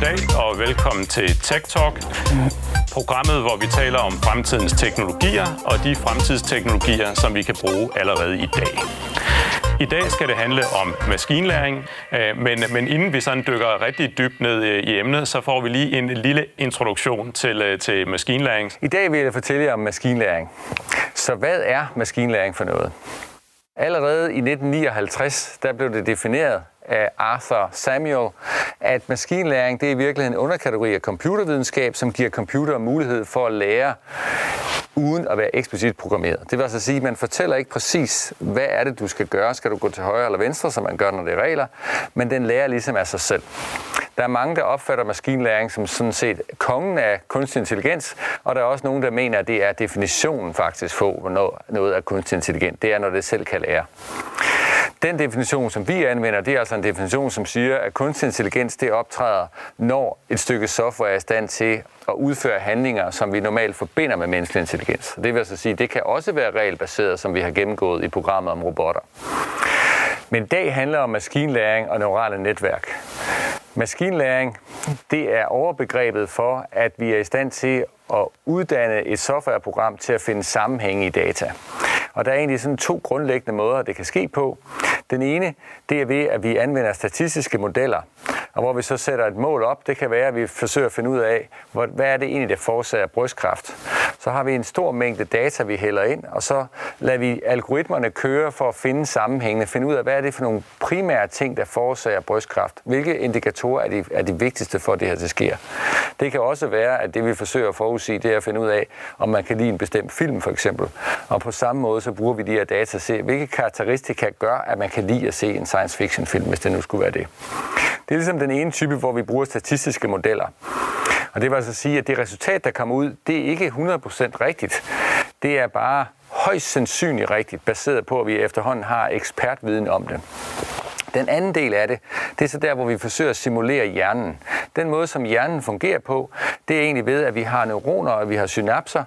Goddag og velkommen til Tech Talk, programmet, hvor vi taler om fremtidens teknologier og de fremtidsteknologier, som vi kan bruge allerede i dag. I dag skal det handle om maskinlæring, øh, men, men inden vi sådan dykker rigtig dybt ned øh, i emnet, så får vi lige en lille introduktion til, øh, til maskinlæring. I dag vil jeg fortælle jer om maskinlæring. Så hvad er maskinlæring for noget? Allerede i 1959 der blev det defineret af Arthur Samuel, at maskinlæring det er i virkeligheden en underkategori af computervidenskab, som giver computere mulighed for at lære uden at være eksplicit programmeret. Det vil altså sige, at man fortæller ikke præcis, hvad er det, du skal gøre. Skal du gå til højre eller venstre, som man gør, når det er regler, men den lærer ligesom af sig selv. Der er mange, der opfatter maskinlæring som sådan set kongen af kunstig intelligens, og der er også nogen, der mener, at det er definitionen faktisk på, hvornår noget er kunstig intelligens. Det er, når det selv kan lære. Den definition, som vi anvender, det er altså en definition, som siger, at kunstig intelligens det optræder, når et stykke software er i stand til at udføre handlinger, som vi normalt forbinder med menneskelig intelligens. Det vil altså sige, at det kan også være regelbaseret, som vi har gennemgået i programmet om robotter. Men i dag handler om maskinlæring og neurale netværk. Maskinlæring, det er overbegrebet for, at vi er i stand til at uddanne et softwareprogram til at finde sammenhænge i data. Og der er egentlig sådan to grundlæggende måder, det kan ske på. Den ene, det er ved, at vi anvender statistiske modeller, og hvor vi så sætter et mål op. Det kan være, at vi forsøger at finde ud af, hvad er det egentlig, der forårsager brystkræft. Så har vi en stor mængde data, vi hælder ind, og så lader vi algoritmerne køre for at finde sammenhængene, finde ud af, hvad er det for nogle primære ting, der forårsager brystkræft. Hvilke indikatorer er de, er de vigtigste for, at det her det sker. Det kan også være, at det vi forsøger at forudsige, det er at finde ud af, om man kan lide en bestemt film for eksempel. Og på samme måde, så bruger vi de her data til se, hvilke karakteristika gør, at man kan lide at se en science fiction film, hvis det nu skulle være det. Det er ligesom ligesom den ene type, hvor vi bruger statistiske modeller. Og det vil altså sige, at det resultat, der kommer ud, det er ikke 100% rigtigt. Det er bare højst sandsynligt rigtigt, baseret på, at vi efterhånden har ekspertviden om det. Den anden del af det, det er så der, hvor vi forsøger at simulere hjernen. Den måde, som hjernen fungerer på, det er egentlig ved, at vi har neuroner og vi har synapser,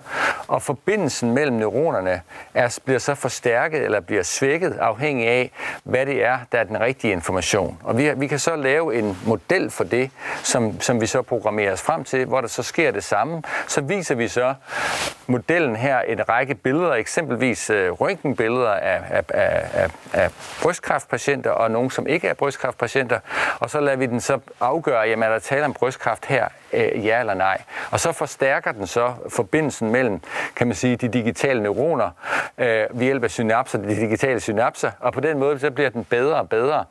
og forbindelsen mellem neuronerne er, bliver så forstærket eller bliver svækket, afhængig af, hvad det er, der er den rigtige information. Og vi, vi kan så lave en model for det, som, som vi så programmerer os frem til, hvor der så sker det samme. Så viser vi så modellen her en række billeder, eksempelvis øh, røntgenbilleder af, af, af, af, af brystkræftpatienter og nogle som ikke er brystkræftpatienter, og så lader vi den så afgøre, jamen er der tale om brystkræft her, øh, ja eller nej. Og så forstærker den så forbindelsen mellem, kan man sige, de digitale neuroner øh, ved hjælp af synapser, de digitale synapser, og på den måde så bliver den bedre og bedre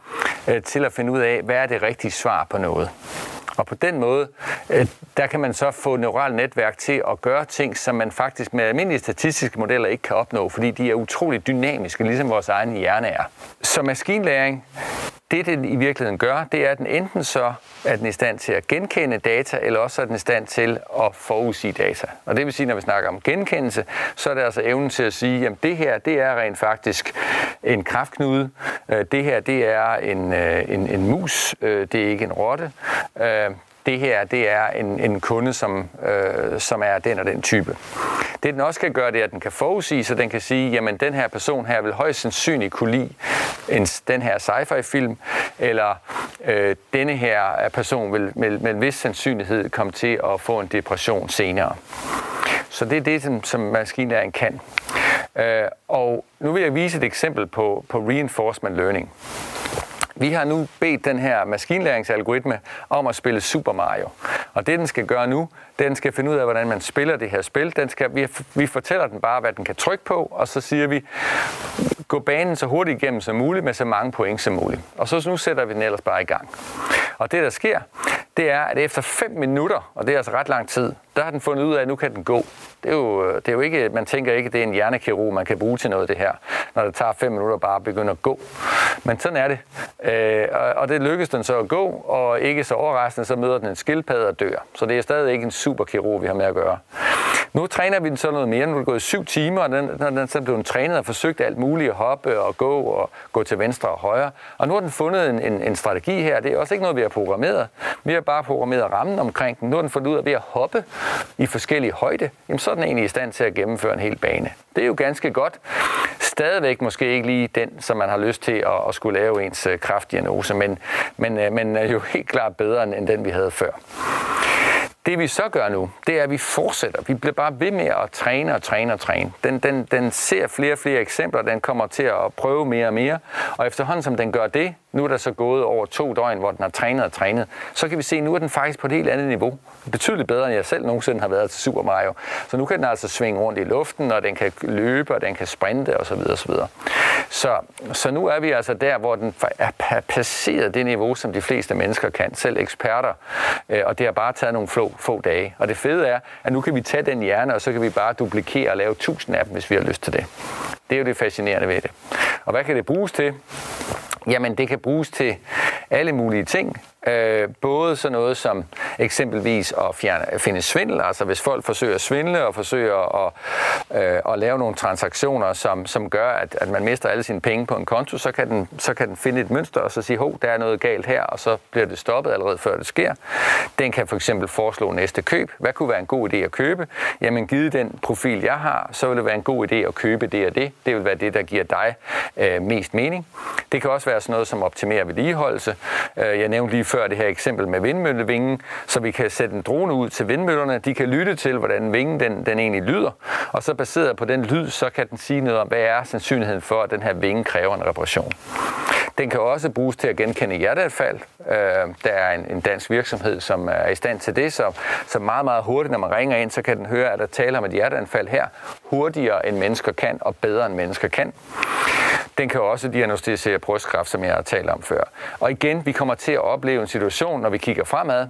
øh, til at finde ud af, hvad er det rigtige svar på noget. Og på den måde, øh, der kan man så få neurale netværk til at gøre ting, som man faktisk med almindelige statistiske modeller ikke kan opnå, fordi de er utrolig dynamiske, ligesom vores egen hjerne er. Så maskinlæring, det den i virkeligheden gør, det er, at den enten så er den i stand til at genkende data, eller også er den i stand til at forudsige data. Og det vil sige, når vi snakker om genkendelse, så er det altså evnen til at sige, at det her, det er rent faktisk en kraftknude. Øh, det her, det er en, øh, en, en mus. Øh, det er ikke en rotte det her det er en, en kunde, som, øh, som er den og den type. Det den også kan gøre, det er, at den kan forudsige, så den kan sige, jamen den her person her vil højst sandsynligt kunne lide en, den her sci-fi-film, eller øh, denne her person vil med, med en vis sandsynlighed komme til at få en depression senere. Så det er det, som, som maskinlæring kan. Øh, og nu vil jeg vise et eksempel på, på reinforcement learning. Vi har nu bedt den her maskinlæringsalgoritme om at spille Super Mario. Og det, den skal gøre nu, den skal finde ud af, hvordan man spiller det her spil. Den skal, vi, vi fortæller den bare, hvad den kan trykke på, og så siger vi, gå banen så hurtigt igennem som muligt, med så mange point som muligt. Og så nu sætter vi den ellers bare i gang. Og det, der sker, det er, at efter 5 minutter, og det er altså ret lang tid, der har den fundet ud af, at nu kan den gå. Det er jo, det er jo ikke, man tænker ikke, at det er en hjernekirurg, man kan bruge til noget det her, når det tager 5 minutter bare at begynde at gå. Men sådan er det. Øh, og det lykkes den så at gå, og ikke så overraskende, så møder den en skildpadde og dør. Så det er stadig ikke en superkirurg, vi har med at gøre. Nu træner vi den så noget mere. Nu er det gået syv timer, og den, den, den så blevet trænet og forsøgt alt muligt at hoppe og gå og gå til venstre og højre. Og nu har den fundet en, en, en strategi her. Det er også ikke noget, vi har programmeret. Vi har bare programmeret rammen omkring den. Nu har den fundet ud af, ved at hoppe i forskellige højde, jamen så er den egentlig i stand til at gennemføre en hel bane. Det er jo ganske godt. stadigvæk måske ikke lige den, som man har lyst til at, at skulle lave ens øh, kraftdiagnose, men, men, øh, men er jo helt klart bedre end den, vi havde før. Det vi så gør nu, det er, at vi fortsætter. Vi bliver bare ved med at træne og træne og træne. Den, den, den ser flere og flere eksempler, den kommer til at prøve mere og mere. Og efterhånden som den gør det, nu er der så gået over to døgn, hvor den har trænet og trænet, så kan vi se, at nu er den faktisk på et helt andet niveau. Betydeligt bedre, end jeg selv nogensinde har været til Super Mario. Så nu kan den altså svinge rundt i luften, og den kan løbe, og den kan sprinte osv. osv. Så, så nu er vi altså der, hvor den er passeret det niveau, som de fleste mennesker kan, selv eksperter. Øh, og det har bare taget nogle få, få dage. Og det fede er, at nu kan vi tage den hjerne, og så kan vi bare duplikere og lave tusind af dem, hvis vi har lyst til det. Det er jo det fascinerende ved det. Og hvad kan det bruges til? Jamen, det kan bruges til alle mulige ting. Øh, både sådan noget som eksempelvis at fjerne, finde svindel, altså hvis folk forsøger at svindle og forsøger at, øh, at lave nogle transaktioner, som, som gør, at, at man mister alle sine penge på en konto, så kan, den, så kan den finde et mønster og så sige, hov, der er noget galt her, og så bliver det stoppet allerede før det sker. Den kan for eksempel foreslå næste køb. Hvad kunne være en god idé at købe? Jamen, givet den profil, jeg har, så vil det være en god idé at købe det og det. Det vil være det, der giver dig øh, mest mening. Det kan også være sådan noget som optimere vedligeholdelse. Øh, jeg nævnte lige før det her eksempel med vindmøllevingen, så vi kan sætte en drone ud til vindmøllerne. De kan lytte til, hvordan vingen den, den egentlig lyder, og så baseret på den lyd, så kan den sige noget om, hvad er sandsynligheden for, at den her vinge kræver en reparation. Den kan også bruges til at genkende hjerteanfald. Øh, der er en, en dansk virksomhed, som er i stand til det, så, så meget, meget hurtigt, når man ringer ind, så kan den høre, at der taler om et hjerteanfald her, hurtigere end mennesker kan, og bedre end mennesker kan. Den kan også diagnostisere brystkræft, som jeg har talt om før. Og igen, vi kommer til at opleve en situation, når vi kigger fremad,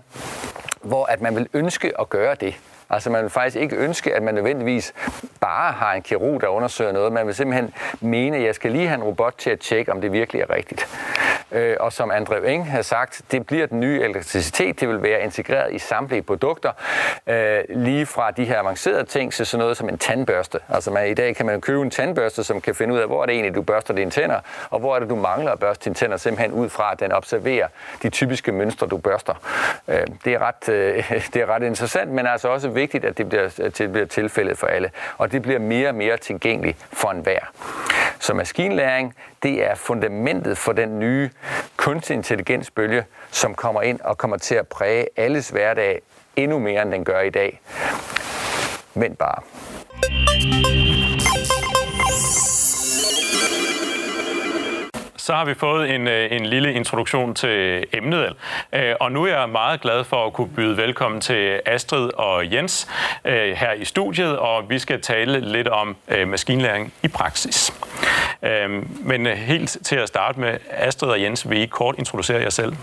hvor at man vil ønske at gøre det. Altså man vil faktisk ikke ønske, at man nødvendigvis bare har en kirurg, der undersøger noget. Man vil simpelthen mene, at jeg skal lige have en robot til at tjekke, om det virkelig er rigtigt. Øh, og som Andrew Eng har sagt, det bliver den nye elektricitet. Det vil være integreret i samtlige produkter. Øh, lige fra de her avancerede ting til sådan noget som en tandbørste. Altså man, i dag kan man købe en tandbørste, som kan finde ud af, hvor er det egentlig, du børster dine tænder, og hvor er det, du mangler at børste dine tænder, simpelthen ud fra, at den observerer de typiske mønstre, du børster. Øh, det, er ret, øh, det er ret interessant, men altså også vigtigt, at det bliver, at det bliver tilfældet for alle. Og det bliver mere og mere tilgængeligt for enhver. Så maskinlæring, det er fundamentet for den nye kunstig intelligensbølge, som kommer ind og kommer til at præge alles hverdag endnu mere, end den gør i dag. Men bare. så har vi fået en, øh, en lille introduktion til emnet. Øh, og nu er jeg meget glad for at kunne byde velkommen til Astrid og Jens øh, her i studiet, og vi skal tale lidt om maskinlæring i praksis. Øhm, men øh, helt til at starte med, Astrid og Jens, vil I kort introducere jer selv?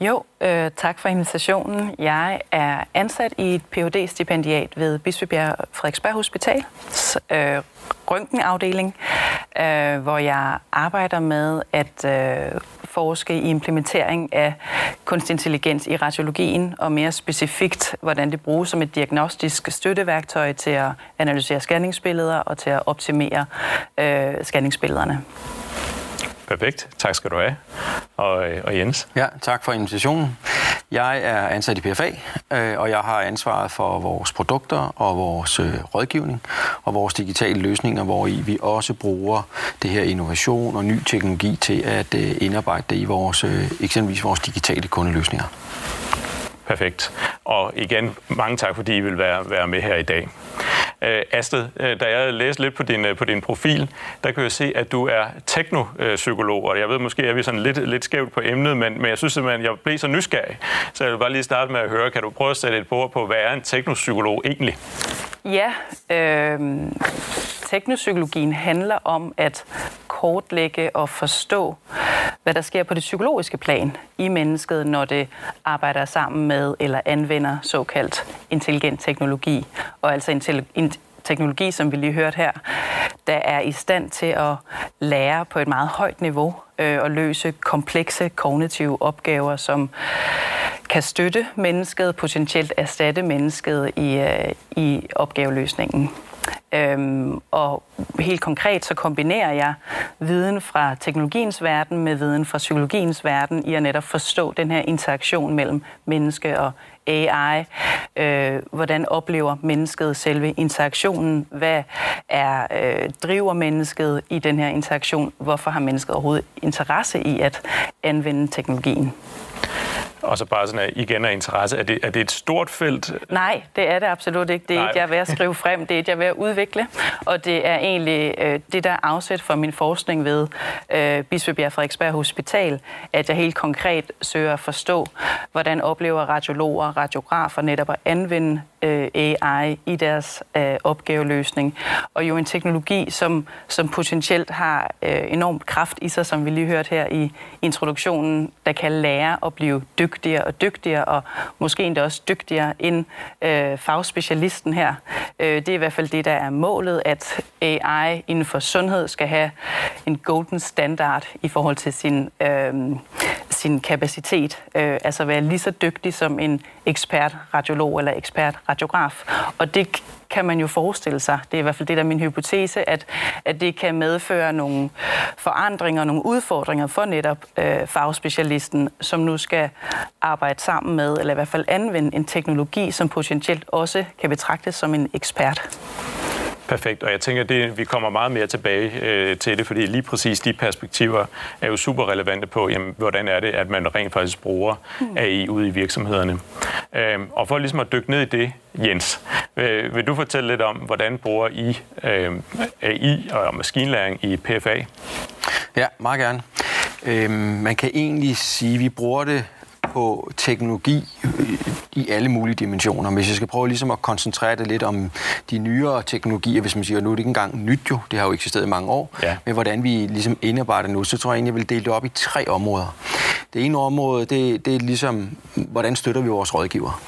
Jo, øh, tak for invitationen. Jeg er ansat i et phd stipendiat ved Bispebjerg Frederiksberg Hospital, øh, røntgenafdeling, øh, hvor jeg arbejder med at øh, forske i implementering af kunstig intelligens i radiologien, og mere specifikt, hvordan det bruges som et diagnostisk støtteværktøj til at analysere scanningsbilleder og til at optimere øh, scanningsbillederne. Perfekt. Tak skal du have. Og, øh, og Jens? Ja, tak for invitationen. Jeg er ansat i PFA, øh, og jeg har ansvaret for vores produkter og vores øh, rådgivning og vores digitale løsninger, hvor i vi også bruger det her innovation og ny teknologi til at øh, indarbejde det i vores, øh, eksempelvis vores digitale kundeløsninger. Perfekt. Og igen, mange tak, fordi I vil være, være med her i dag. Øh, Astrid, øh, da jeg læste lidt på din, øh, på din profil, der kan jeg se, at du er teknopsykolog, og jeg ved måske, at vi er sådan lidt, lidt skævt på emnet, men, men jeg synes simpelthen, at jeg blev så nysgerrig. Så jeg vil bare lige starte med at høre, kan du prøve at sætte et bord på, hvad er en teknopsykolog egentlig? Ja, øh, teknopsykologien handler om at kortlægge og forstå, hvad der sker på det psykologiske plan i mennesket, når det arbejder sammen med eller anvender såkaldt intelligent teknologi. Og altså en teknologi, som vi lige hørte her, der er i stand til at lære på et meget højt niveau øh, og løse komplekse kognitive opgaver, som kan støtte mennesket, potentielt erstatte mennesket i, øh, i opgaveløsningen. Øhm, og helt konkret så kombinerer jeg viden fra teknologiens verden med viden fra psykologiens verden i at netop forstå den her interaktion mellem menneske og AI. Øh, hvordan oplever mennesket selve interaktionen? Hvad er øh, driver mennesket i den her interaktion? Hvorfor har mennesket overhovedet interesse i at anvende teknologien? Og så bare sådan, at igen af interesse. Er det, er det et stort felt? Nej, det er det absolut ikke. Det er Nej. ikke, jeg er ved at skrive frem. Det er et, jeg er ved at udvikle. Og det er egentlig øh, det, der er afsæt for min forskning ved øh, Bispebjerg Frederiksberg Hospital, at jeg helt konkret søger at forstå, hvordan oplever radiologer og radiografer netop at anvende øh, AI i deres øh, opgaveløsning. Og jo en teknologi, som, som potentielt har øh, enormt kraft i sig, som vi lige hørte her i introduktionen, der kan lære at blive dygtigere og dygtigere, og måske endda også dygtigere end øh, fagspecialisten her. Øh, det er i hvert fald det, der er målet, at AI inden for sundhed skal have en golden standard i forhold til sin, øh, sin kapacitet. Øh, altså være lige så dygtig som en ekspert radiolog eller ekspert radiograf. Og det kan man jo forestille sig, det er i hvert fald det, der er min hypotese, at, at det kan medføre nogle forandringer, nogle udfordringer for netop øh, fagspecialisten, som nu skal arbejde sammen med, eller i hvert fald anvende en teknologi, som potentielt også kan betragtes som en ekspert. Perfekt, og jeg tænker, at vi kommer meget mere tilbage øh, til det, fordi lige præcis de perspektiver er jo super relevante på, jamen, hvordan er det, at man rent faktisk bruger mm. AI ude i virksomhederne. Øh, og for ligesom at dykke ned i det, Jens, vil, vil du fortælle lidt om, hvordan bruger I øh, AI og maskinlæring i PFA? Ja, meget gerne. Øh, man kan egentlig sige, at vi bruger det på teknologi i alle mulige dimensioner. Hvis jeg skal prøve ligesom at koncentrere det lidt om de nyere teknologier, hvis man siger, nu er det ikke engang nyt jo, det har jo eksisteret i mange år, ja. men hvordan vi ligesom indarbejder nu, så tror jeg egentlig, jeg vil dele det op i tre områder. Det ene område, det, det er ligesom, hvordan støtter vi vores rådgiver?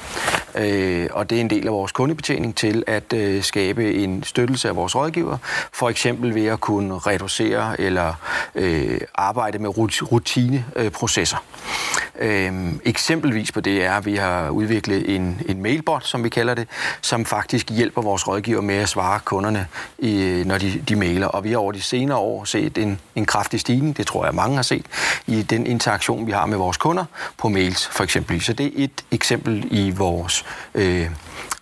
Øh, og det er en del af vores kundebetjening til at øh, skabe en støttelse af vores rådgiver, for eksempel ved at kunne reducere eller øh, arbejde med rutineprocesser. Øh, øh, eksempelvis på det er, at vi har udviklet en, en mailbot, som vi kalder det, som faktisk hjælper vores rådgiver med at svare kunderne, i, når de, de mailer. Og vi har over de senere år set en, en kraftig stigning, det tror jeg mange har set, i den interaktion, vi har med vores kunder på mails for eksempel. Så det er et eksempel i vores øh,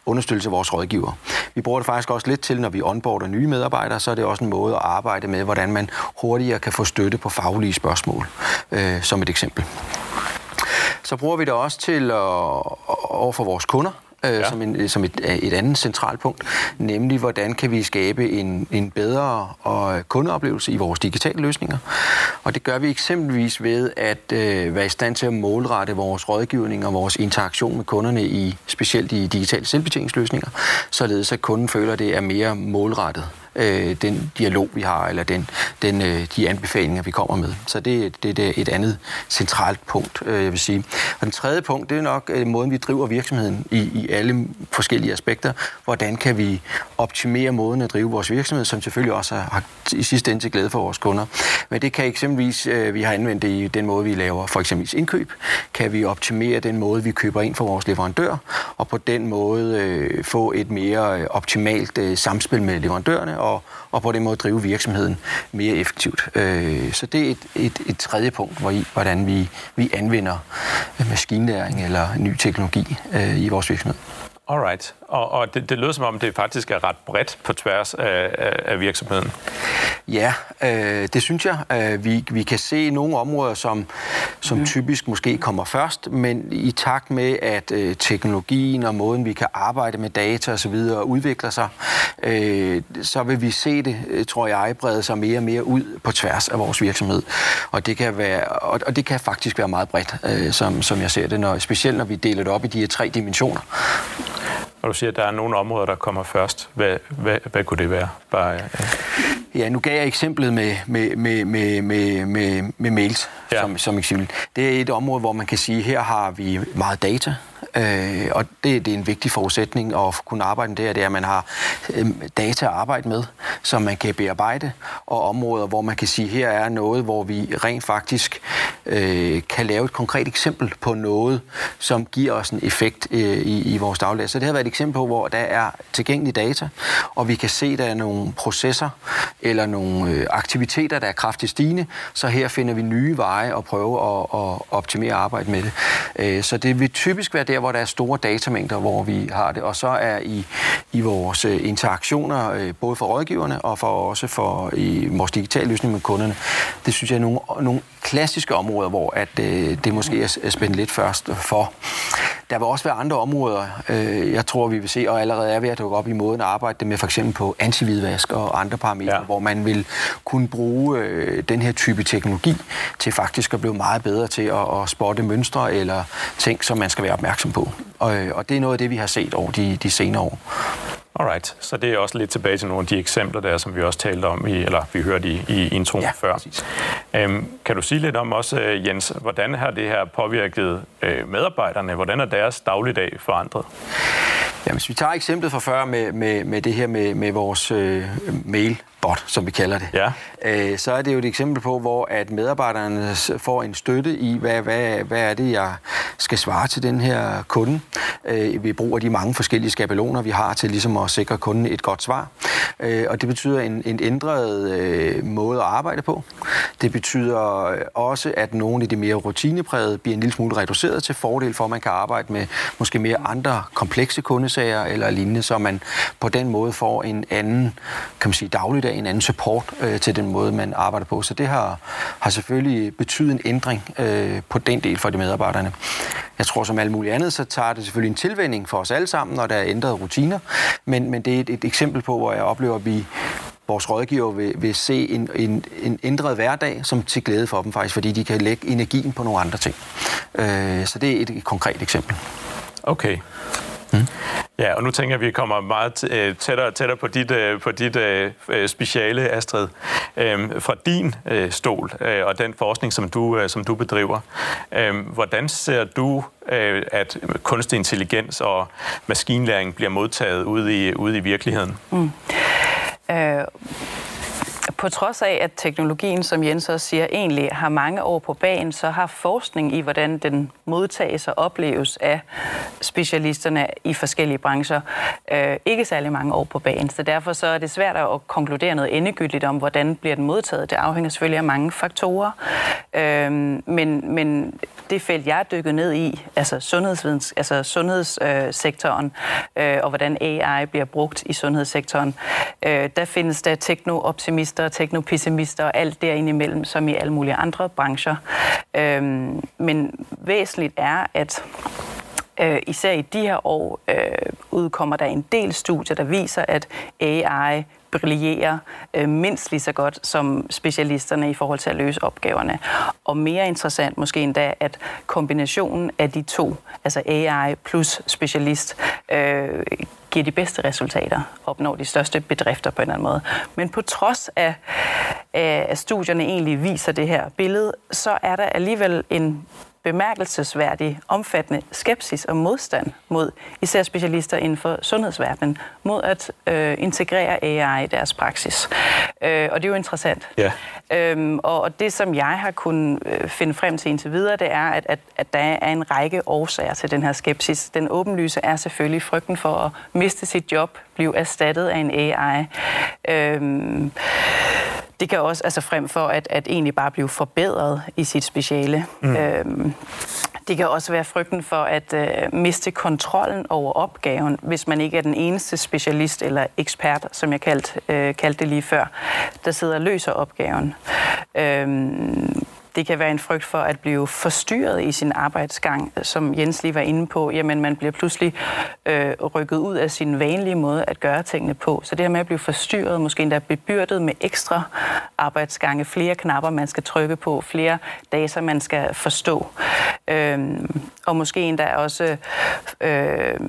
understøttelse af vores rådgiver. Vi bruger det faktisk også lidt til, når vi onboarder nye medarbejdere, så er det også en måde at arbejde med, hvordan man hurtigere kan få støtte på faglige spørgsmål, øh, som et eksempel. Så bruger vi det også til at, overfor vores kunder, øh, ja. som, en, som et, et andet centralt punkt, nemlig hvordan kan vi skabe en, en bedre og kundeoplevelse i vores digitale løsninger. Og det gør vi eksempelvis ved at øh, være i stand til at målrette vores rådgivning og vores interaktion med kunderne i specielt i digitale selvbetjeningsløsninger, således at kunden føler, at det er mere målrettet øh, den dialog, vi har, eller den, den, øh, de anbefalinger, vi kommer med. Så det, det, det er et andet centralt punkt, øh, jeg vil sige. Og den tredje punkt, det er nok øh, måden, vi driver virksomheden i, i alle forskellige aspekter. Hvordan kan vi optimere måden at drive vores virksomhed, som selvfølgelig også har, i sidste ende til glæde for vores kunder. Men det kan eksempelvis, øh, vi har anvendt det i den måde, vi laver for eksempel indkøb. Kan vi optimere den måde, vi køber ind for vores leverandør, og på den måde øh, få et mere øh, optimalt øh, samspil med leverandørerne og, og på den måde drive virksomheden mere effektivt. Øh, så det er et, et, et tredje punkt, hvor I, hvordan vi, vi anvender maskinlæring eller ny teknologi øh, i vores virksomhed. Alright. Og, og det, det lyder som om, det faktisk er ret bredt på tværs af, af, af virksomheden. Ja, øh, det synes jeg. Øh, vi, vi kan se nogle områder, som, som mm. typisk måske kommer først, men i takt med, at øh, teknologien og måden, vi kan arbejde med data osv. udvikler sig, øh, så vil vi se det, øh, tror jeg, brede sig mere og mere ud på tværs af vores virksomhed. Og det kan, være, og, og det kan faktisk være meget bredt, øh, som, som jeg ser det, når, specielt når vi deler det op i de her tre dimensioner. Og du siger, at der er nogle områder, der kommer først. Hvad, hvad, hvad kunne det være? Bare, ja ja, nu gav jeg eksemplet med, med, med, med, med, med, med mails ja. som, som eksempel. Det er et område, hvor man kan sige, her har vi meget data, Øh, og det, det er en vigtig forudsætning at kunne arbejde med det her, det er, at man har øh, data at arbejde med, som man kan bearbejde, og områder, hvor man kan sige, her er noget, hvor vi rent faktisk øh, kan lave et konkret eksempel på noget, som giver os en effekt øh, i, i vores dagligdag. Så det har været et eksempel på, hvor der er tilgængelig data, og vi kan se, at der er nogle processer eller nogle øh, aktiviteter, der er kraftigt stigende, så her finder vi nye veje og prøve at, at optimere arbejde med det. Øh, så det vil typisk være der, hvor der er store datamængder, hvor vi har det. Og så er i, i vores øh, interaktioner, både for rådgiverne og for også for i vores digitale løsning med kunderne, det synes jeg er nogle, nogle klassiske områder, hvor at, det måske er spændt lidt først for. Der vil også være andre områder, øh, jeg tror, vi vil se, og allerede er ved at dukke op i måden at arbejde med, for eksempel på antividvask og andre parametre, ja. hvor man vil kunne bruge øh, den her type teknologi til faktisk at blive meget bedre til at, at spotte mønstre eller ting, som man skal være opmærksom på. Og, og det er noget af det, vi har set over de, de senere år. Alright, så det er også lidt tilbage til nogle af de eksempler der, som vi også talte om, i, eller vi hørte i, i introen ja, før. Øhm, kan du sige lidt om også, øh, Jens, hvordan har det her påvirket øh, medarbejderne? Hvordan er deres dagligdag forandret? Ja, hvis vi tager eksemplet fra før med, med, med det her med, med vores øh, mail, bot, som vi kalder det, ja. øh, så er det jo et eksempel på, hvor at medarbejderne får en støtte i, hvad, hvad, hvad er det, jeg skal svare til den her kunde. Øh, vi bruger de mange forskellige skabeloner, vi har til ligesom at sikre kunden et godt svar. Øh, og det betyder en, en ændret øh, måde at arbejde på. Det betyder øh, også, at nogle af de mere rutineprægede bliver en lille smule reduceret til fordel for, at man kan arbejde med måske mere andre komplekse kundesager eller lignende, så man på den måde får en anden kan man sige, dagligdag en anden support øh, til den måde, man arbejder på. Så det har, har selvfølgelig betydet en ændring øh, på den del for de medarbejderne. Jeg tror, som alt muligt andet, så tager det selvfølgelig en tilvænding for os alle sammen, når der er ændrede rutiner. Men, men det er et, et eksempel på, hvor jeg oplever, at vi vores rådgiver vil, vil se en, en, en ændret hverdag som til glæde for dem faktisk, fordi de kan lægge energien på nogle andre ting. Øh, så det er et, et konkret eksempel. Okay. Mm. Ja, og nu tænker jeg, at vi kommer meget øh, tættere og tættere på dit, øh, på dit øh, speciale, Astrid. Øhm, Fra din stol og den forskning, som du, som du bedriver, øhm, hvordan ser du, at kunstig intelligens og maskinlæring bliver modtaget ude i, ude i virkeligheden? Mm. Uh på trods af, at teknologien, som Jens også siger, egentlig har mange år på banen, så har forskning i, hvordan den modtages og opleves af specialisterne i forskellige brancher, øh, ikke særlig mange år på banen. Så derfor så er det svært at konkludere noget endegyldigt om, hvordan bliver den modtaget. Det afhænger selvfølgelig af mange faktorer. Øh, men, men det felt, jeg er dykket ned i, altså, sundhedsvidens, altså sundhedssektoren, øh, og hvordan AI bliver brugt i sundhedssektoren, øh, der findes der teknooptimister, teknopessimister og alt derinde imellem, som i alle mulige andre brancher. Øh, men væsentligt er, at Øh, især i de her år øh, udkommer der en del studier, der viser, at AI brillerer øh, mindst lige så godt som specialisterne i forhold til at løse opgaverne. Og mere interessant måske endda, at kombinationen af de to, altså AI plus specialist, øh, giver de bedste resultater, opnår de største bedrifter på en eller anden måde. Men på trods af, at studierne egentlig viser det her billede, så er der alligevel en bemærkelsesværdig omfattende skepsis og modstand mod især specialister inden for sundhedsverdenen, mod at øh, integrere AI i deres praksis. Øh, og det er jo interessant. Ja. Øhm, og det, som jeg har kunnet øh, finde frem til indtil videre, det er, at, at, at der er en række årsager til den her skepsis. Den åbenlyse er selvfølgelig frygten for at miste sit job, blive erstattet af en AI. Øhm, det kan også, altså frem for at, at egentlig bare blive forbedret i sit speciale. Mm. Øhm, det kan også være frygten for at øh, miste kontrollen over opgaven, hvis man ikke er den eneste specialist eller ekspert, som jeg kaldte, øh, kaldte det lige før, der sidder og løser opgaven. Øhm, det kan være en frygt for at blive forstyrret i sin arbejdsgang, som Jens lige var inde på. Jamen, man bliver pludselig øh, rykket ud af sin vanlige måde at gøre tingene på. Så det her med at blive forstyrret, måske endda bebyrdet med ekstra arbejdsgange, flere knapper, man skal trykke på, flere data, man skal forstå. Øh, og måske endda også øh,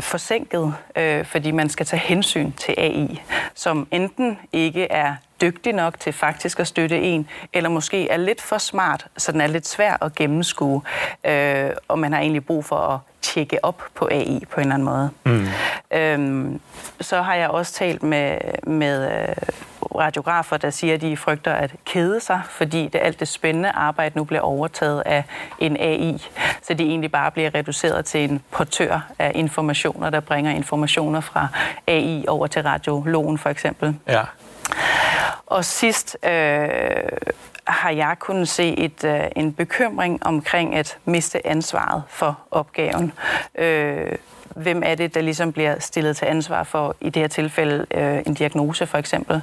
forsinket, øh, fordi man skal tage hensyn til AI, som enten ikke er dygtig nok til faktisk at støtte en, eller måske er lidt for smart, så den er lidt svær at gennemskue, øh, og man har egentlig brug for at tjekke op på AI på en eller anden måde. Mm. Øhm, så har jeg også talt med, med øh, radiografer, der siger, at de frygter at kede sig, fordi det, alt det spændende arbejde nu bliver overtaget af en AI, så de egentlig bare bliver reduceret til en portør af informationer, der bringer informationer fra AI over til radiologen for eksempel. Ja. Og sidst øh, har jeg kunnet se et, øh, en bekymring omkring at miste ansvaret for opgaven. Øh, hvem er det, der ligesom bliver stillet til ansvar for, i det her tilfælde, øh, en diagnose for eksempel?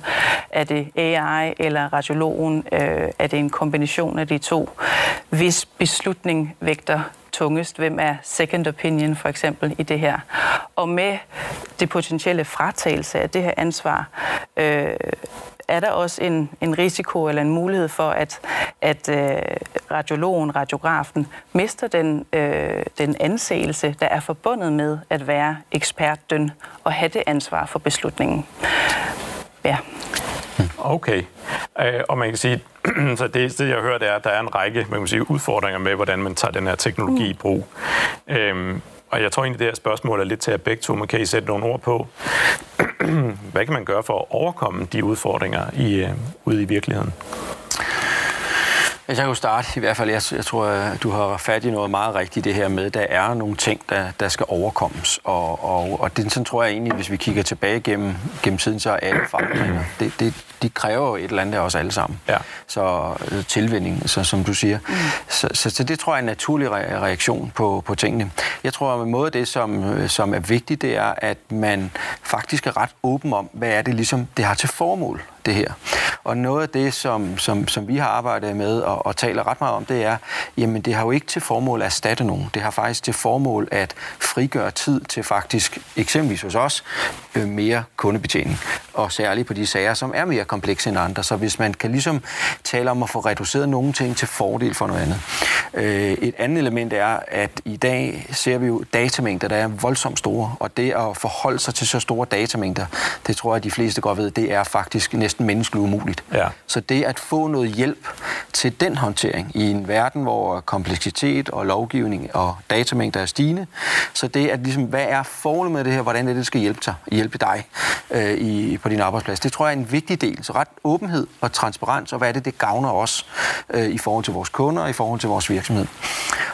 Er det AI eller radiologen? Øh, er det en kombination af de to? Hvis beslutning vægter tungest? Hvem er second opinion for eksempel i det her? Og med det potentielle fratagelse af det her ansvar, øh, er der også en, en risiko eller en mulighed for, at, at øh, radiologen, radiografen, mister den, øh, den anseelse, der er forbundet med at være eksperten og have det ansvar for beslutningen. Ja. Okay. Øh, og man kan sige, så det, det jeg hører, det er, at der er en række man kan sige, udfordringer med, hvordan man tager den her teknologi i brug. Øhm, og jeg tror egentlig, det her spørgsmål er lidt til at begge to, men kan I sætte nogle ord på, hvad kan man gøre for at overkomme de udfordringer i, øh, ude i virkeligheden? Jeg kan jo starte i hvert fald. Jeg, jeg tror, du har fat i noget meget rigtigt det her med, der er nogle ting, der, der skal overkommes. Og, og, og det, sådan tror jeg egentlig, hvis vi kigger tilbage gennem, gennem tiden, så er alle forandringer. Det, det, de kræver jo et eller andet af os alle sammen. Ja. Så øh, tilvænning, så, som du siger. Mm. Så, så, så det tror jeg er en naturlig reaktion på, på tingene. Jeg tror, at måde det, som, øh, som er vigtigt, det er, at man faktisk er ret åben om, hvad er det ligesom, det har til formål det her. Og noget af det, som, som, som vi har arbejdet med og, og taler ret meget om, det er, jamen det har jo ikke til formål at erstatte nogen. Det har faktisk til formål at frigøre tid til faktisk, eksempelvis hos os, øh, mere kundebetjening. Og særligt på de sager, som er mere komplekse end andre. Så hvis man kan ligesom tale om at få reduceret nogle ting til fordel for noget andet. Øh, et andet element er, at i dag ser vi jo datamængder, der er voldsomt store. Og det at forholde sig til så store datamængder, det tror jeg, de fleste godt ved, det er faktisk næsten menneskeligt umuligt. Ja. Så det at få noget hjælp til den håndtering i en verden, hvor kompleksitet og lovgivning og datamængder er stigende, så det at ligesom, hvad er formålet med det her, hvordan er det, det skal hjælpe dig, hjælpe dig øh, i, på din arbejdsplads, det tror jeg er en vigtig del. Så ret åbenhed og transparens, og hvad er det, det gavner os øh, i forhold til vores kunder og i forhold til vores virksomhed.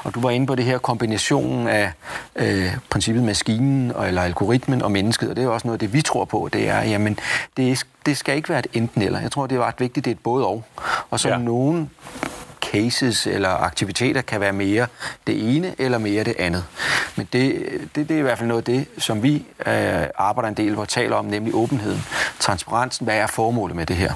Og du var inde på det her kombinationen af øh, princippet maskinen eller algoritmen og mennesket, og det er også noget af det, vi tror på, det er, jamen, det, det skal ikke være et enten eller. Jeg tror, det er ret vigtigt, det er et både og. Og så ja. nogen cases eller aktiviteter kan være mere det ene eller mere det andet. Men det, det, det er i hvert fald noget af det, som vi øh, arbejder en del hvor taler om, nemlig åbenheden, transparensen. Hvad er formålet med det her?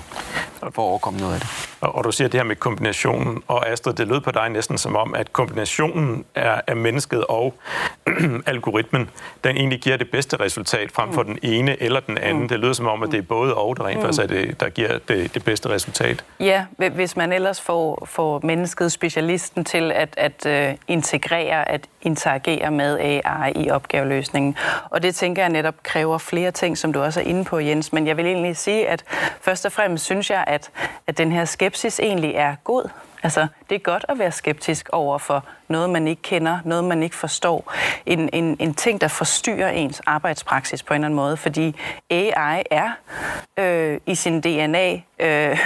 For at overkomme noget af det. Og, og du siger det her med kombinationen, og Astrid, det lød på dig næsten som om, at kombinationen er, af mennesket og algoritmen, den egentlig giver det bedste resultat frem for mm. den ene eller den anden. Mm. Det lyder som om, at det er både og, der rent mm. faktisk er det, der giver det, det bedste resultat. Ja, hvis man ellers får, får mennesket, specialisten til at, at uh, integrere, at interagere med AI i opgaveløsningen. Og det tænker jeg netop kræver flere ting, som du også er inde på, Jens. Men jeg vil egentlig sige, at først og fremmest synes jeg, at, at den her skepsis egentlig er god. Altså, det er godt at være skeptisk over for noget, man ikke kender, noget, man ikke forstår. En, en, en ting, der forstyrrer ens arbejdspraksis på en eller anden måde, fordi AI er øh, i sin DNA øh,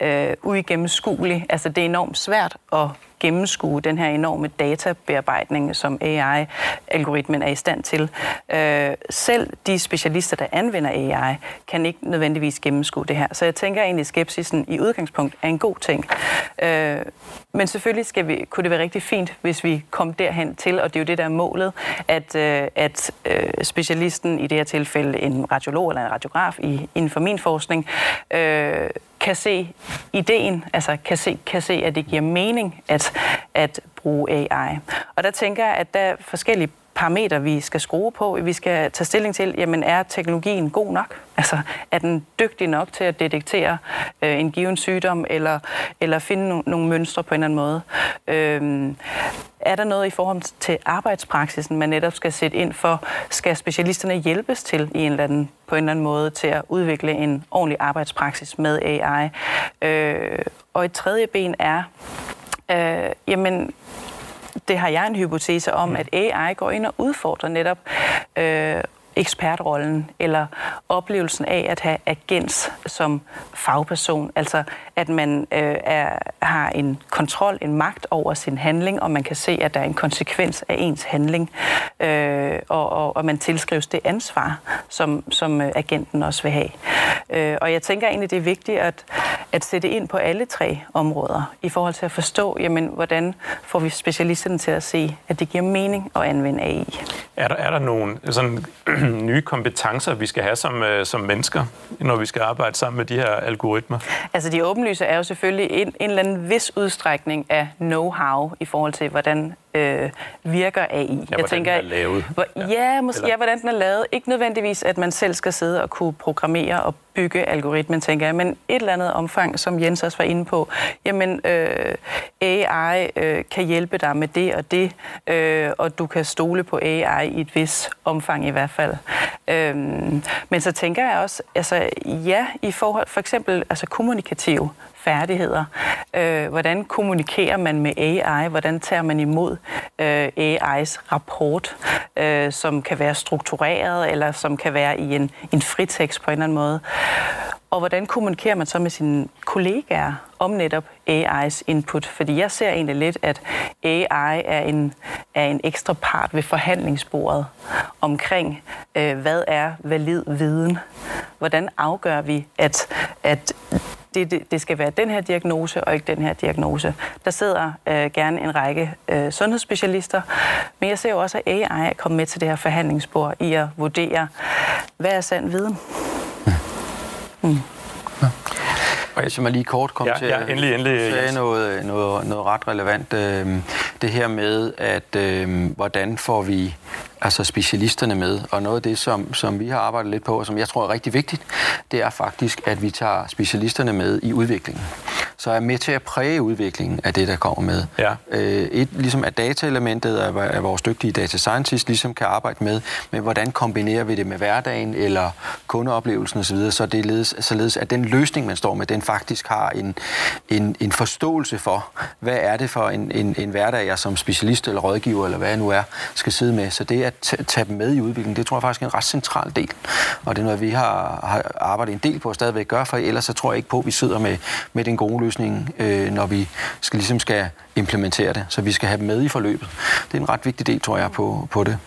øh, uigennemskuelig. Altså, det er enormt svært at gennemskue den her enorme databearbejdning, som AI-algoritmen er i stand til. Øh, selv de specialister, der anvender AI, kan ikke nødvendigvis gennemskue det her. Så jeg tænker egentlig, at skepsisen i udgangspunkt er en god ting. Øh, men selvfølgelig skal vi, kunne det være rigtig fint, hvis vi kom derhen til, og det er jo det, der er målet, at, øh, at øh, specialisten, i det her tilfælde en radiolog eller en radiograf i, inden for min forskning, øh, kan se ideen, altså kan se, kan se, at det giver mening at, at bruge AI. Og der tænker jeg, at der er forskellige parameter, vi skal skrue på. Vi skal tage stilling til, jamen er teknologien god nok? Altså er den dygtig nok til at detektere øh, en given sygdom, eller, eller finde no- nogle mønstre på en eller anden måde? Øh, er der noget i forhold til arbejdspraksisen, man netop skal sætte ind for? Skal specialisterne hjælpes til i en eller anden, på en eller anden måde til at udvikle en ordentlig arbejdspraksis med AI? Øh, og et tredje ben er, øh, jamen, det har jeg en hypotese om, at AI går ind og udfordrer netop øh, ekspertrollen eller oplevelsen af at have agens som fagperson. Altså at man øh, er, har en kontrol, en magt over sin handling, og man kan se, at der er en konsekvens af ens handling, øh, og, og, og man tilskrives det ansvar, som, som øh, agenten også vil have. Øh, og jeg tænker egentlig, det er vigtigt at, at sætte ind på alle tre områder, i forhold til at forstå, jamen, hvordan får vi specialisterne til at se, at det giver mening at anvende AI. Er der, er der nogle sådan, nye kompetencer, vi skal have som, øh, som mennesker, når vi skal arbejde sammen med de her algoritmer? Altså de åbenlyse er jo selvfølgelig en, en eller anden vis udstrækning af know-how i forhold til, hvordan øh, virker AI. Ja, jeg tænker, den er lavet. Hvor, ja, ja, måske, ja, hvordan den er lavet. Ikke nødvendigvis, at man selv skal sidde og kunne programmere og bygge algoritmen, tænker jeg, men et eller andet omfang, som Jens også var inde på. Jamen, øh, AI øh, kan hjælpe dig med det og det, øh, og du kan stole på AI i et vis omfang i hvert fald. Øh, men så tænker jeg også, altså ja, i forhold for eksempel altså kommunikativ færdigheder. Øh, hvordan kommunikerer man med AI? Hvordan tager man imod øh, AI's rapport, øh, som kan være struktureret, eller som kan være i en, en fritekst på en eller anden måde? Og hvordan kommunikerer man så med sine kollegaer om netop AI's input? Fordi jeg ser egentlig lidt, at AI er en, er en ekstra part ved forhandlingsbordet omkring, øh, hvad er valid viden? Hvordan afgør vi, at, at det, det, det skal være den her diagnose og ikke den her diagnose. Der sidder øh, gerne en række øh, sundhedsspecialister, men jeg ser jo også, at AI er kommet med til det her forhandlingsbord i at vurdere, hvad er sand viden? Mm. Ja. Og jeg mig lige kort kom ja, til ja, endelig, endelig, at sige noget, noget, noget ret relevant. Øh, det her med, at øh, hvordan får vi altså specialisterne med. Og noget af det, som, som vi har arbejdet lidt på, og som jeg tror er rigtig vigtigt, det er faktisk, at vi tager specialisterne med i udviklingen. Så er med til at præge udviklingen af det, der kommer med. Ja. Øh, et, ligesom at dataelementet af, vores dygtige data scientist ligesom kan arbejde med, med hvordan kombinerer vi det med hverdagen eller kundeoplevelsen osv., så det ledes, således at den løsning, man står med, den faktisk har en, en, en forståelse for, hvad er det for en, en, en hverdag, jeg som specialist eller rådgiver, eller hvad jeg nu er, skal sidde med. Så det at tage dem med i udviklingen, det tror jeg faktisk er en ret central del. Og det er noget, vi har, har arbejdet en del på at stadigvæk gøre, for ellers så tror jeg ikke på, at vi sidder med, med den gode løsning, øh, når vi skal, ligesom skal implementere det. Så vi skal have dem med i forløbet. Det er en ret vigtig del, tror jeg, på, på det.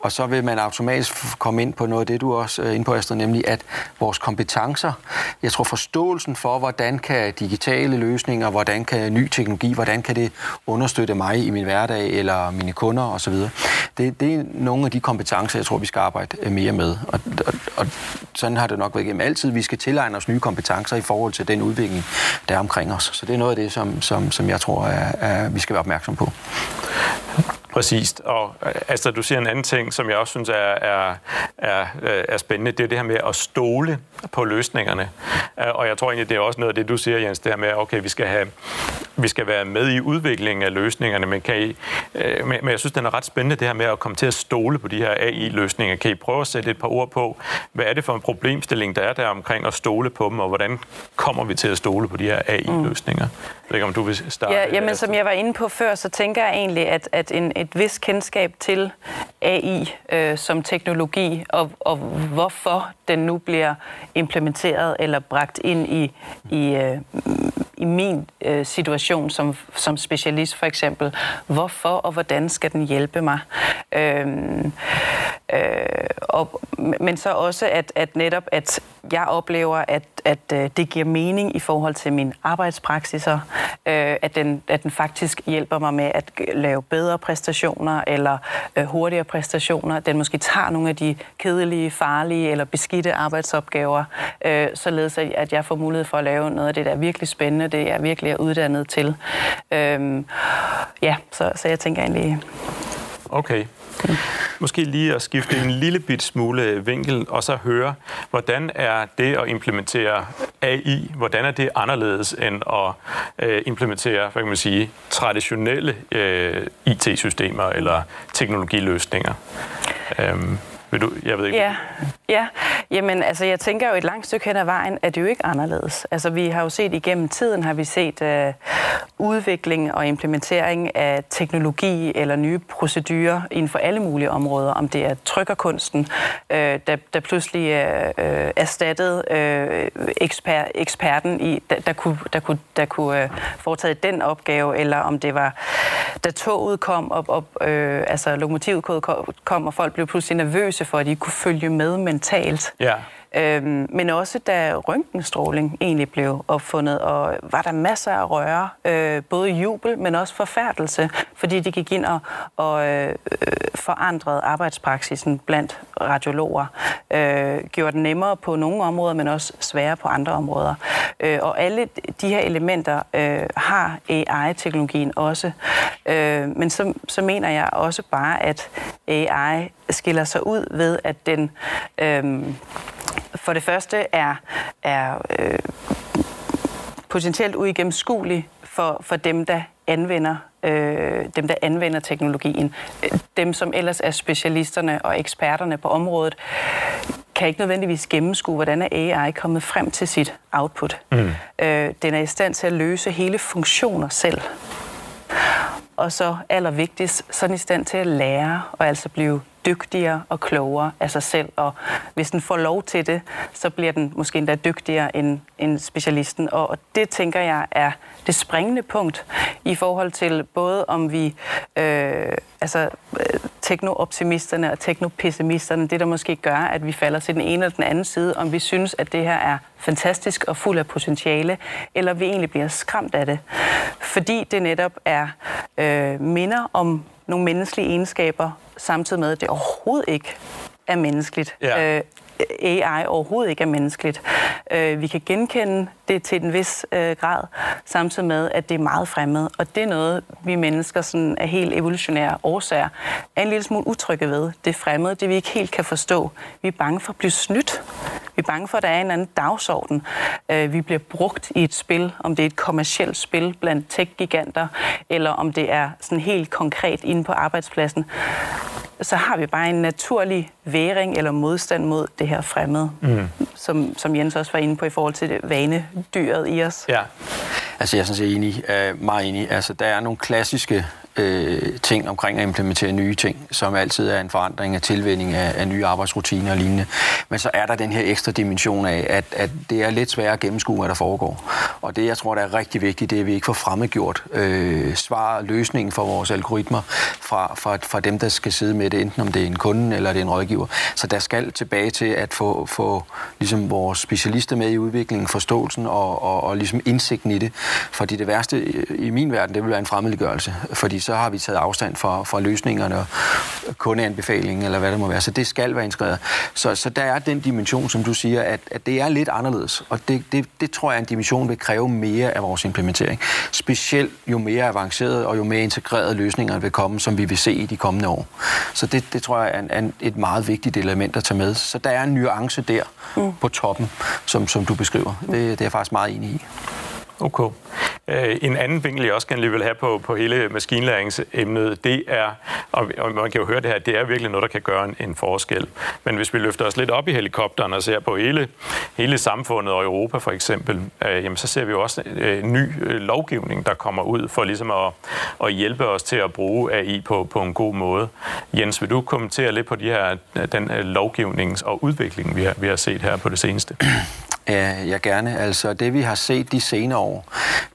Og så vil man automatisk komme ind på noget af det, du også øh, er inde på, Astrid, nemlig at vores kompetencer, jeg tror forståelsen for, hvordan kan digitale løsninger, hvordan kan ny teknologi, hvordan kan det understøtte mig i min hverdag eller mine kunder osv., det, det er nogle af de kompetencer, jeg tror, vi skal arbejde øh, mere med. Og, og, og sådan har det nok været igennem altid. Vi skal tilegne os nye kompetencer i forhold til den udvikling, der er omkring os. Så det er noget af det, som, som, som jeg tror, er, er, vi skal være opmærksom på. Præcist. Og altså, du siger en anden ting, som jeg også synes er, er, er, øh, er spændende, det er det her med at stole på løsningerne. Øh, og jeg tror egentlig, det er også noget af det, du siger, Jens, det her med, okay, vi skal, have, vi skal være med i udviklingen af løsningerne, men, kan I, øh, men jeg synes, det er ret spændende, det her med at komme til at stole på de her AI-løsninger. Kan I prøve at sætte et par ord på, hvad er det for en problemstilling, der er der omkring at stole på dem, og hvordan kommer vi til at stole på de her AI-løsninger? Mm. Jeg ved ikke, om du vil starte. Ja, jamen, som jeg var inde på før, så tænker jeg egentlig, at, at en, et vis kendskab til AI øh, som teknologi, og, og hvorfor den nu bliver implementeret eller bragt ind i, i, øh, i min øh, situation som, som specialist for eksempel. Hvorfor og hvordan skal den hjælpe mig? Øhm, øh, og, men så også, at, at netop, at jeg oplever, at, at øh, det giver mening i forhold til min arbejdspraksiser, øh, at, den, at den faktisk hjælper mig med at lave bedre præstationer eller øh, hurtigere præstationer. Den måske tager nogle af de kedelige, farlige eller beskidte arbejdsopgaver, øh, således at jeg får mulighed for at lave noget af det, der er virkelig spændende, det jeg virkelig er uddannet til. Øh, ja, så, så jeg tænker egentlig... Okay måske lige at skifte en lille bit smule vinkel, og så høre, hvordan er det at implementere AI, hvordan er det anderledes end at øh, implementere, hvad kan man sige, traditionelle øh, IT-systemer eller teknologiløsninger? Øhm, vil du, jeg ved ikke. Ja, ja. Jamen, altså, jeg tænker jo et langt stykke hen ad vejen, at det jo ikke anderledes. Altså, vi har jo set igennem tiden, har vi set øh, udvikling og implementering af teknologi eller nye procedurer inden for alle mulige områder. Om det er trykkerkunsten, øh, der, der pludselig er uh, erstattet øh, eksper, eksperten, i, der, der kunne, der kunne, der kunne øh, foretage den opgave, eller om det var, da toget kom, og, og øh, altså lokomotivet kom, og folk blev pludselig nervøse nervøse for, at de kunne følge med mentalt. Ja. Øhm, men også da røntgenstråling egentlig blev opfundet, og var der masser af røre, øh, både jubel, men også forfærdelse, fordi det gik ind og, og øh, forandrede arbejdspraksisen blandt radiologer. Øh, gjorde den nemmere på nogle områder, men også sværere på andre områder. Øh, og alle de her elementer øh, har AI-teknologien også. Øh, men så, så mener jeg også bare, at AI skiller sig ud ved, at den øh, for det første er, er øh, potentielt uigennemskuelig for, for dem, der anvender øh, dem, der anvender teknologien. Dem, som ellers er specialisterne og eksperterne på området, kan ikke nødvendigvis gennemskue, hvordan er AI kommet frem til sit output. Mm. Øh, den er i stand til at løse hele funktioner selv. Og så allervigtigst, så er den i stand til at lære og altså blive dygtigere og klogere af sig selv. Og hvis den får lov til det, så bliver den måske endda dygtigere end, end specialisten. Og det tænker jeg er det springende punkt i forhold til både om vi, øh, altså øh, teknooptimisterne og teknopessimisterne, det der måske gør, at vi falder til den ene eller den anden side, om vi synes, at det her er fantastisk og fuld af potentiale, eller vi egentlig bliver skræmt af det. Fordi det netop er øh, minder om nogle menneskelige egenskaber, samtidig med, at det overhovedet ikke er menneskeligt. Ja. Øh, AI overhovedet ikke er menneskeligt. Øh, vi kan genkende det til en vis øh, grad, samtidig med, at det er meget fremmed. Og det er noget, vi mennesker sådan af helt evolutionære årsager er en lille smule utrygge ved. Det fremmede, det vi ikke helt kan forstå. Vi er bange for at blive snydt. Vi er bange for, at der er en anden dagsorden. Øh, vi bliver brugt i et spil, om det er et kommersielt spil blandt tech-giganter, eller om det er sådan helt konkret inde på arbejdspladsen så har vi bare en naturlig væring eller modstand mod det her fremmede, mm. som, som Jens også var inde på i forhold til det vanedyret i os. Ja, altså jeg er sådan set enig, uh, meget enig. Altså der er nogle klassiske øh, ting omkring at implementere nye ting, som altid er en forandring af tilvænding af, af nye arbejdsrutiner og lignende. Men så er der den her ekstra dimension af, at, at det er lidt sværere at gennemskue, hvad der foregår. Og det, jeg tror, der er rigtig vigtigt, det er, at vi ikke får fremmedgjort øh, svar og løsningen for vores algoritmer fra, fra, fra dem, der skal sidde med det, enten om det er en kunde eller det er en rådgiver. Så der skal tilbage til at få, få ligesom vores specialister med i udviklingen, forståelsen og, og, og ligesom indsigten i det. Fordi det værste i min verden, det vil være en fremmedgørelse. Fordi så har vi taget afstand fra, fra løsningerne og kundeanbefalingen, eller hvad det må være. Så det skal være integreret. Så, så der er den dimension, som du siger, at, at det er lidt anderledes. Og det, det, det tror jeg er en dimension, vil kræve mere af vores implementering. Specielt jo mere avanceret og jo mere integrerede løsninger vil komme, som vi vil se i de kommende år. Så det, det tror jeg er, en, et meget vigtigt element at tage med. Så der er en nuance der mm. på toppen, som, som du beskriver. Det, det er jeg faktisk meget enig i. Okay. Øh, en anden vinkel, jeg også gerne lige vil have på, på hele maskinlæringsemnet, det er, og, og man kan jo høre det her, det er virkelig noget, der kan gøre en, en forskel. Men hvis vi løfter os lidt op i helikopteren og ser på hele, hele samfundet og Europa for eksempel, øh, jamen så ser vi jo også øh, ny øh, lovgivning, der kommer ud for ligesom at, at hjælpe os til at bruge AI på, på en god måde. Jens, vil du kommentere lidt på de her, den øh, lovgivnings- og udvikling, vi har, vi har set her på det seneste? Ja, ja, gerne. Altså, det vi har set de senere år,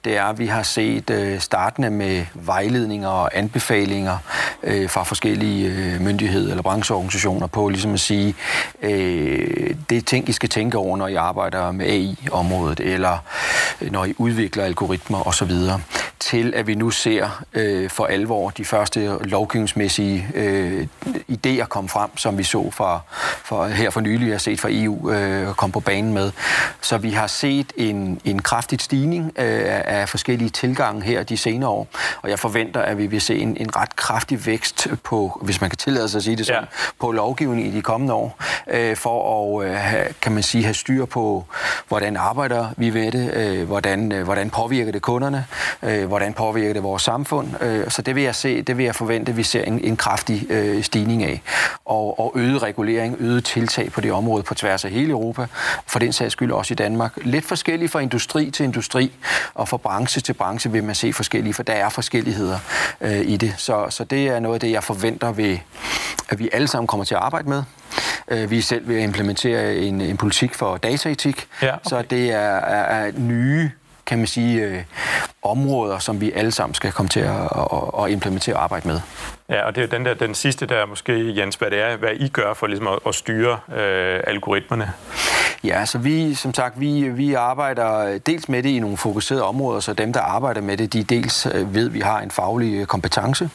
det er, at vi har set øh, startende med vejledninger og anbefalinger øh, fra forskellige øh, myndigheder eller brancheorganisationer på ligesom at sige, øh, det er ting, I skal tænke over, når I arbejder med AI-området, eller øh, når I udvikler algoritmer osv., til at vi nu ser øh, for alvor de første lovgivningsmæssige øh, idéer komme frem, som vi så fra, fra her for nylig, har set fra EU øh, komme på banen med så vi har set en, en kraftig stigning øh, af forskellige tilgange her de senere år, og jeg forventer, at vi vil se en, en ret kraftig vækst på, hvis man kan tillade sig at sige det sådan, ja. på lovgivning i de kommende år, øh, for at øh, kan man sige, have styr på, hvordan arbejder vi ved det, øh, hvordan, øh, hvordan påvirker det kunderne, øh, hvordan påvirker det vores samfund. Øh, så det vil jeg se, det vil jeg forvente, at vi ser en, en kraftig øh, stigning af. Og, og øget regulering, øget tiltag på det område på tværs af hele Europa, for den sags skyld også i Danmark. Lidt forskelligt fra industri til industri, og fra branche til branche vil man se forskellige, for der er forskelligheder øh, i det. Så, så det er noget af det, jeg forventer, ved, at vi alle sammen kommer til at arbejde med. Øh, vi selv vil implementere en, en politik for dataetik, ja, okay. så det er, er, er nye kan man sige, øh, områder, som vi alle sammen skal komme til at, at, at implementere og arbejde med. Ja, og det er den, der, den sidste der måske, Jens, hvad det er, hvad I gør for ligesom at, at styre øh, algoritmerne. Ja, så vi, som sagt, vi, vi arbejder dels med det i nogle fokuserede områder, så dem, der arbejder med det, de dels øh, ved, at vi har en faglig øh, kompetence.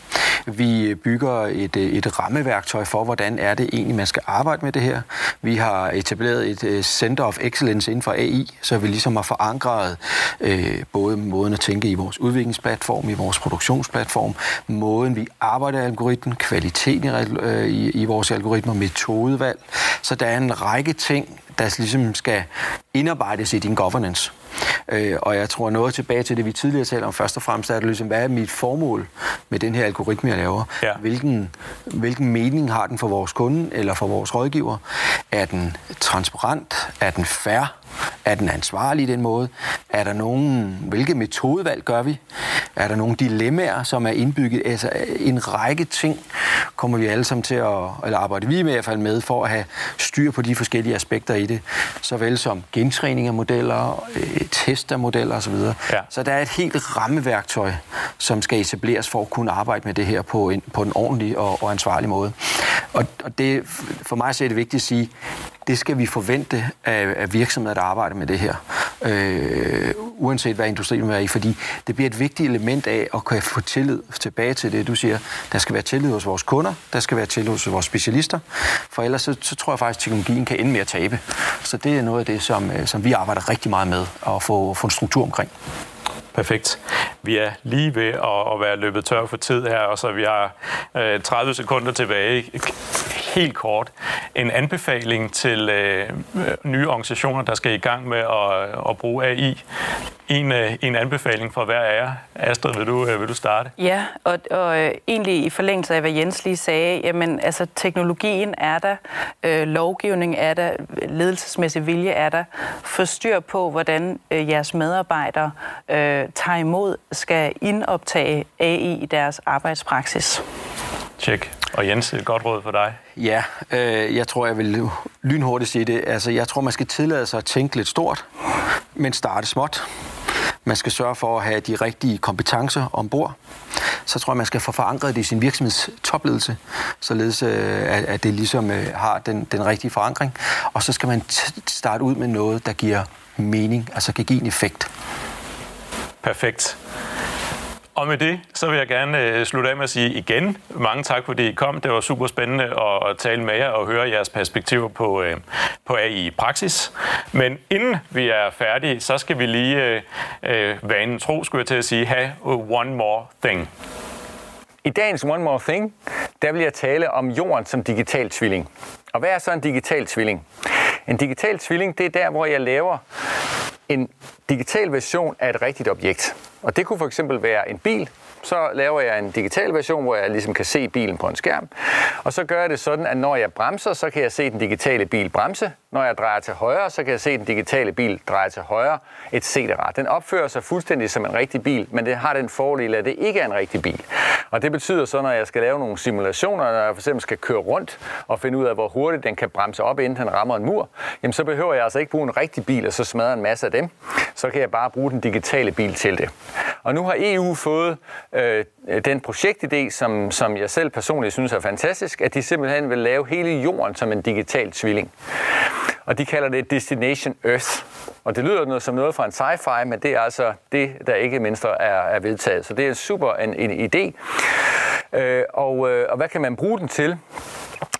Vi bygger et, øh, et rammeværktøj for, hvordan er det egentlig, man skal arbejde med det her. Vi har etableret et Center of Excellence inden for AI, så vi ligesom har forankret øh, både måden at tænke i vores udviklingsplatform, i vores produktionsplatform, måden vi arbejder algoritmen, kvaliteten i, øh, i, i vores algoritmer, metodevalg. Så der er en række ting, der ligesom skal indarbejdes i din governance. Øh, og jeg tror noget tilbage til det, vi tidligere talte om. Først og fremmest er det ligesom, hvad er mit formål med den her algoritme, jeg laver? Ja. Hvilken, hvilken mening har den for vores kunde eller for vores rådgiver? Er den transparent? Er den fair? Er den ansvarlig i den måde? Er der nogen, hvilke metodevalg gør vi? Er der nogle dilemmaer, som er indbygget? Altså en række ting kommer vi alle sammen til at, eller arbejde vi i hvert fald med, for at have styr på de forskellige aspekter i det. Såvel som gentræning af modeller, øh, test af modeller osv. Ja. Så der er et helt rammeværktøj, som skal etableres for at kunne arbejde med det her på en, på en ordentlig og, og ansvarlig måde. Og, og det, for mig så er det vigtigt at sige, det skal vi forvente af, af virksomheder, der arbejder med det her. Øh, uanset hvad industrien vil være i, fordi det bliver et vigtigt element af at kunne få tillid tilbage til det, du siger. Der skal være tillid hos vores kunder, der skal være tillid hos vores specialister, for ellers så, så tror jeg faktisk, at teknologien kan ende med at tabe. Så det er noget af det, som, øh, som vi arbejder rigtig meget med at få, få en struktur omkring. Perfekt. Vi er lige ved at, være løbet tør for tid her, og så vi har øh, 30 sekunder tilbage helt kort en anbefaling til øh, nye organisationer, der skal i gang med at, at bruge AI. En, øh, en anbefaling fra hver af jer. Astrid, vil du, øh, vil du starte? Ja, og, og øh, egentlig i forlængelse af, hvad Jens lige sagde, jamen altså teknologien er der, øh, lovgivning er der, ledelsesmæssig vilje er der. Forstyr på, hvordan øh, jeres medarbejdere øh, tager imod, skal indoptage AI i deres arbejdspraksis. Tjek. Og Jens, et godt råd for dig. Ja, øh, jeg tror, jeg vil lynhurtigt sige det. Altså, jeg tror, man skal tillade sig at tænke lidt stort, men starte småt. Man skal sørge for at have de rigtige kompetencer ombord. Så tror jeg, man skal få forankret det i sin virksomheds topledelse, således øh, at det ligesom øh, har den, den rigtige forankring. Og så skal man starte ud med noget, der giver mening, altså kan give en effekt. Perfekt. Og med det, så vil jeg gerne øh, slutte af med at sige igen mange tak, fordi I kom. Det var super spændende at, tale med jer og høre jeres perspektiver på, øh, på AI i praksis. Men inden vi er færdige, så skal vi lige øh, øh vanen tro, skulle jeg til at sige, have one more thing. I dagens One More Thing, der vil jeg tale om jorden som digital tvilling. Og hvad er så en digital tvilling? En digital tvilling, det er der, hvor jeg laver en digital version af et rigtigt objekt. Og det kunne for eksempel være en bil. Så laver jeg en digital version, hvor jeg ligesom kan se bilen på en skærm. Og så gør jeg det sådan, at når jeg bremser, så kan jeg se den digitale bil bremse. Når jeg drejer til højre, så kan jeg se den digitale bil dreje til højre, etc. Den opfører sig fuldstændig som en rigtig bil, men det har den fordel, at det ikke er en rigtig bil. Og det betyder så, når jeg skal lave nogle simulationer, når jeg for eksempel skal køre rundt og finde ud af, hvor hurtigt den kan bremse op, inden den rammer en mur, jamen så behøver jeg altså ikke bruge en rigtig bil og så smadre en masse af dem. Så kan jeg bare bruge den digitale bil til det. Og nu har EU fået øh, den projektidé, som, som jeg selv personligt synes er fantastisk, at de simpelthen vil lave hele jorden som en digital tvilling. Og de kalder det Destination Earth. Og det lyder noget som noget fra en sci-fi, men det er altså det, der ikke mindst er, er vedtaget. Så det er super en, en idé. Øh, og, øh, og hvad kan man bruge den til?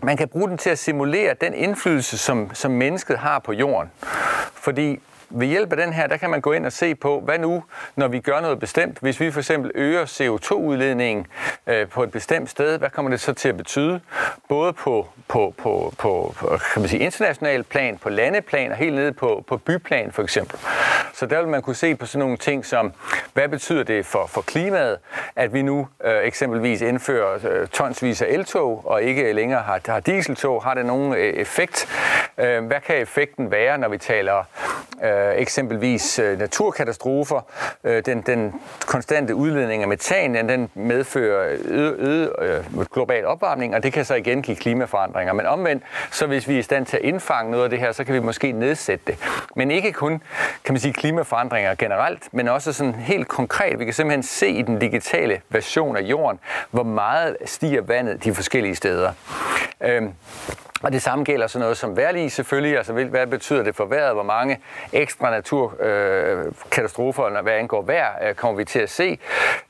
Man kan bruge den til at simulere den indflydelse, som, som mennesket har på jorden. Fordi ved hjælp af den her, der kan man gå ind og se på, hvad nu, når vi gør noget bestemt. Hvis vi for eksempel øger CO2-udledningen øh, på et bestemt sted, hvad kommer det så til at betyde? Både på, på, på, på kan man sige, international plan, på landeplan og helt nede på, på byplan for eksempel. Så der vil man kunne se på sådan nogle ting som, hvad betyder det for, for klimaet, at vi nu øh, eksempelvis indfører øh, tonsvis af eltog og ikke længere har, har dieseltog. Har det nogen øh, effekt? Øh, hvad kan effekten være, når vi taler øh, Øh, eksempelvis øh, naturkatastrofer. Øh, den, den konstante udledning af metan, den, den medfører øget øde, øh, global opvarmning, og det kan så igen give klimaforandringer. Men omvendt, så hvis vi er i stand til at indfange noget af det her, så kan vi måske nedsætte det. Men ikke kun, kan man sige, klimaforandringer generelt, men også sådan helt konkret. Vi kan simpelthen se i den digitale version af jorden, hvor meget stiger vandet de forskellige steder. Øh, og det samme gælder sådan noget som vejrlig selvfølgelig, altså hvad betyder det for vejret, hvor mange ekstra naturkatastrofer, øh, hvad angår vejr, øh, kommer vi til at se,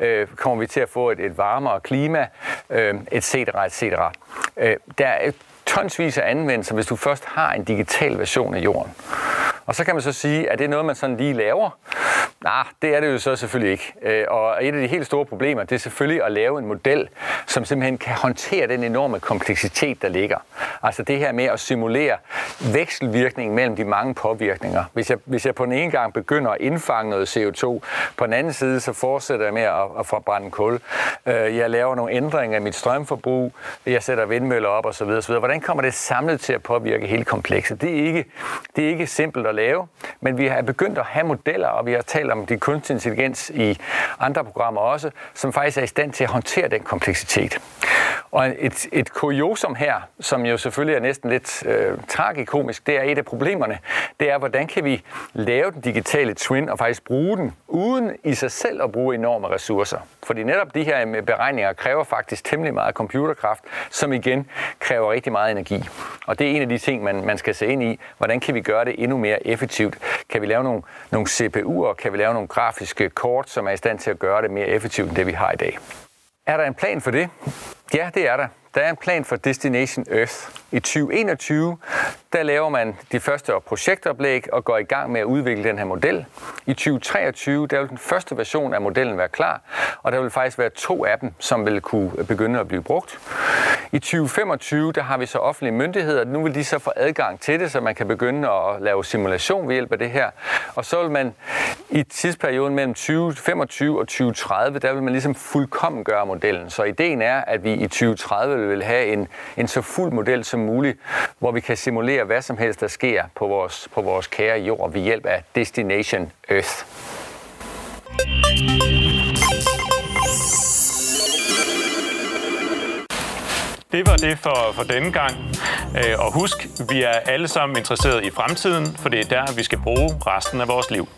øh, kommer vi til at få et, et varmere klima, øh, et cetera, et cetera. Øh, der er tonsvis af anvendelser, hvis du først har en digital version af jorden. Og så kan man så sige, at det er noget, man sådan lige laver. Nej, det er det jo så selvfølgelig ikke. Øh, og et af de helt store problemer, det er selvfølgelig at lave en model, som simpelthen kan håndtere den enorme kompleksitet, der ligger. Altså det her med at simulere vekselvirkningen mellem de mange påvirkninger. Hvis jeg, hvis jeg på den ene gang begynder at indfange noget CO2, på den anden side så fortsætter jeg med at, at forbrænde kul. Øh, jeg laver nogle ændringer i mit strømforbrug, jeg sætter vindmøller op osv. osv. Hvordan kommer det samlet til at påvirke hele komplekset? Det er ikke, det er ikke simpelt at lave, men vi har begyndt at have modeller, og vi har talt om de kunstig intelligens i andre programmer også, som faktisk er i stand til at håndtere den kompleksitet. Og et, et kuriosum her, som jo selvfølgelig er næsten lidt øh, tragikomisk, det er et af problemerne, det er, hvordan kan vi lave den digitale twin og faktisk bruge den, uden i sig selv at bruge enorme ressourcer. Fordi netop de her øh, beregninger kræver faktisk temmelig meget computerkraft, som igen kræver rigtig meget energi. Og det er en af de ting, man, man skal se ind i. Hvordan kan vi gøre det endnu mere effektivt? Kan vi lave nogle, nogle CPU'er? Kan vi lave nogle grafiske kort, som er i stand til at gøre det mere effektivt, end det vi har i dag? Er der en plan for det? Ja, det er der. Der er en plan for Destination Earth. I 2021, der laver man de første projektoplæg og går i gang med at udvikle den her model. I 2023, der vil den første version af modellen være klar, og der vil faktisk være to af dem, som vil kunne begynde at blive brugt. I 2025, der har vi så offentlige myndigheder. Nu vil de så få adgang til det, så man kan begynde at lave simulation ved hjælp af det her. Og så vil man i tidsperioden mellem 2025 og 2030, der vil man ligesom fuldkommen gøre modellen. Så ideen er, at vi i 2030 vil have en, en så fuld model som muligt, hvor vi kan simulere hvad som helst, der sker på vores, på vores kære jord ved hjælp af Destination Earth. Det var det for, for denne gang. Øh, og husk, vi er alle sammen interesseret i fremtiden, for det er der, vi skal bruge resten af vores liv.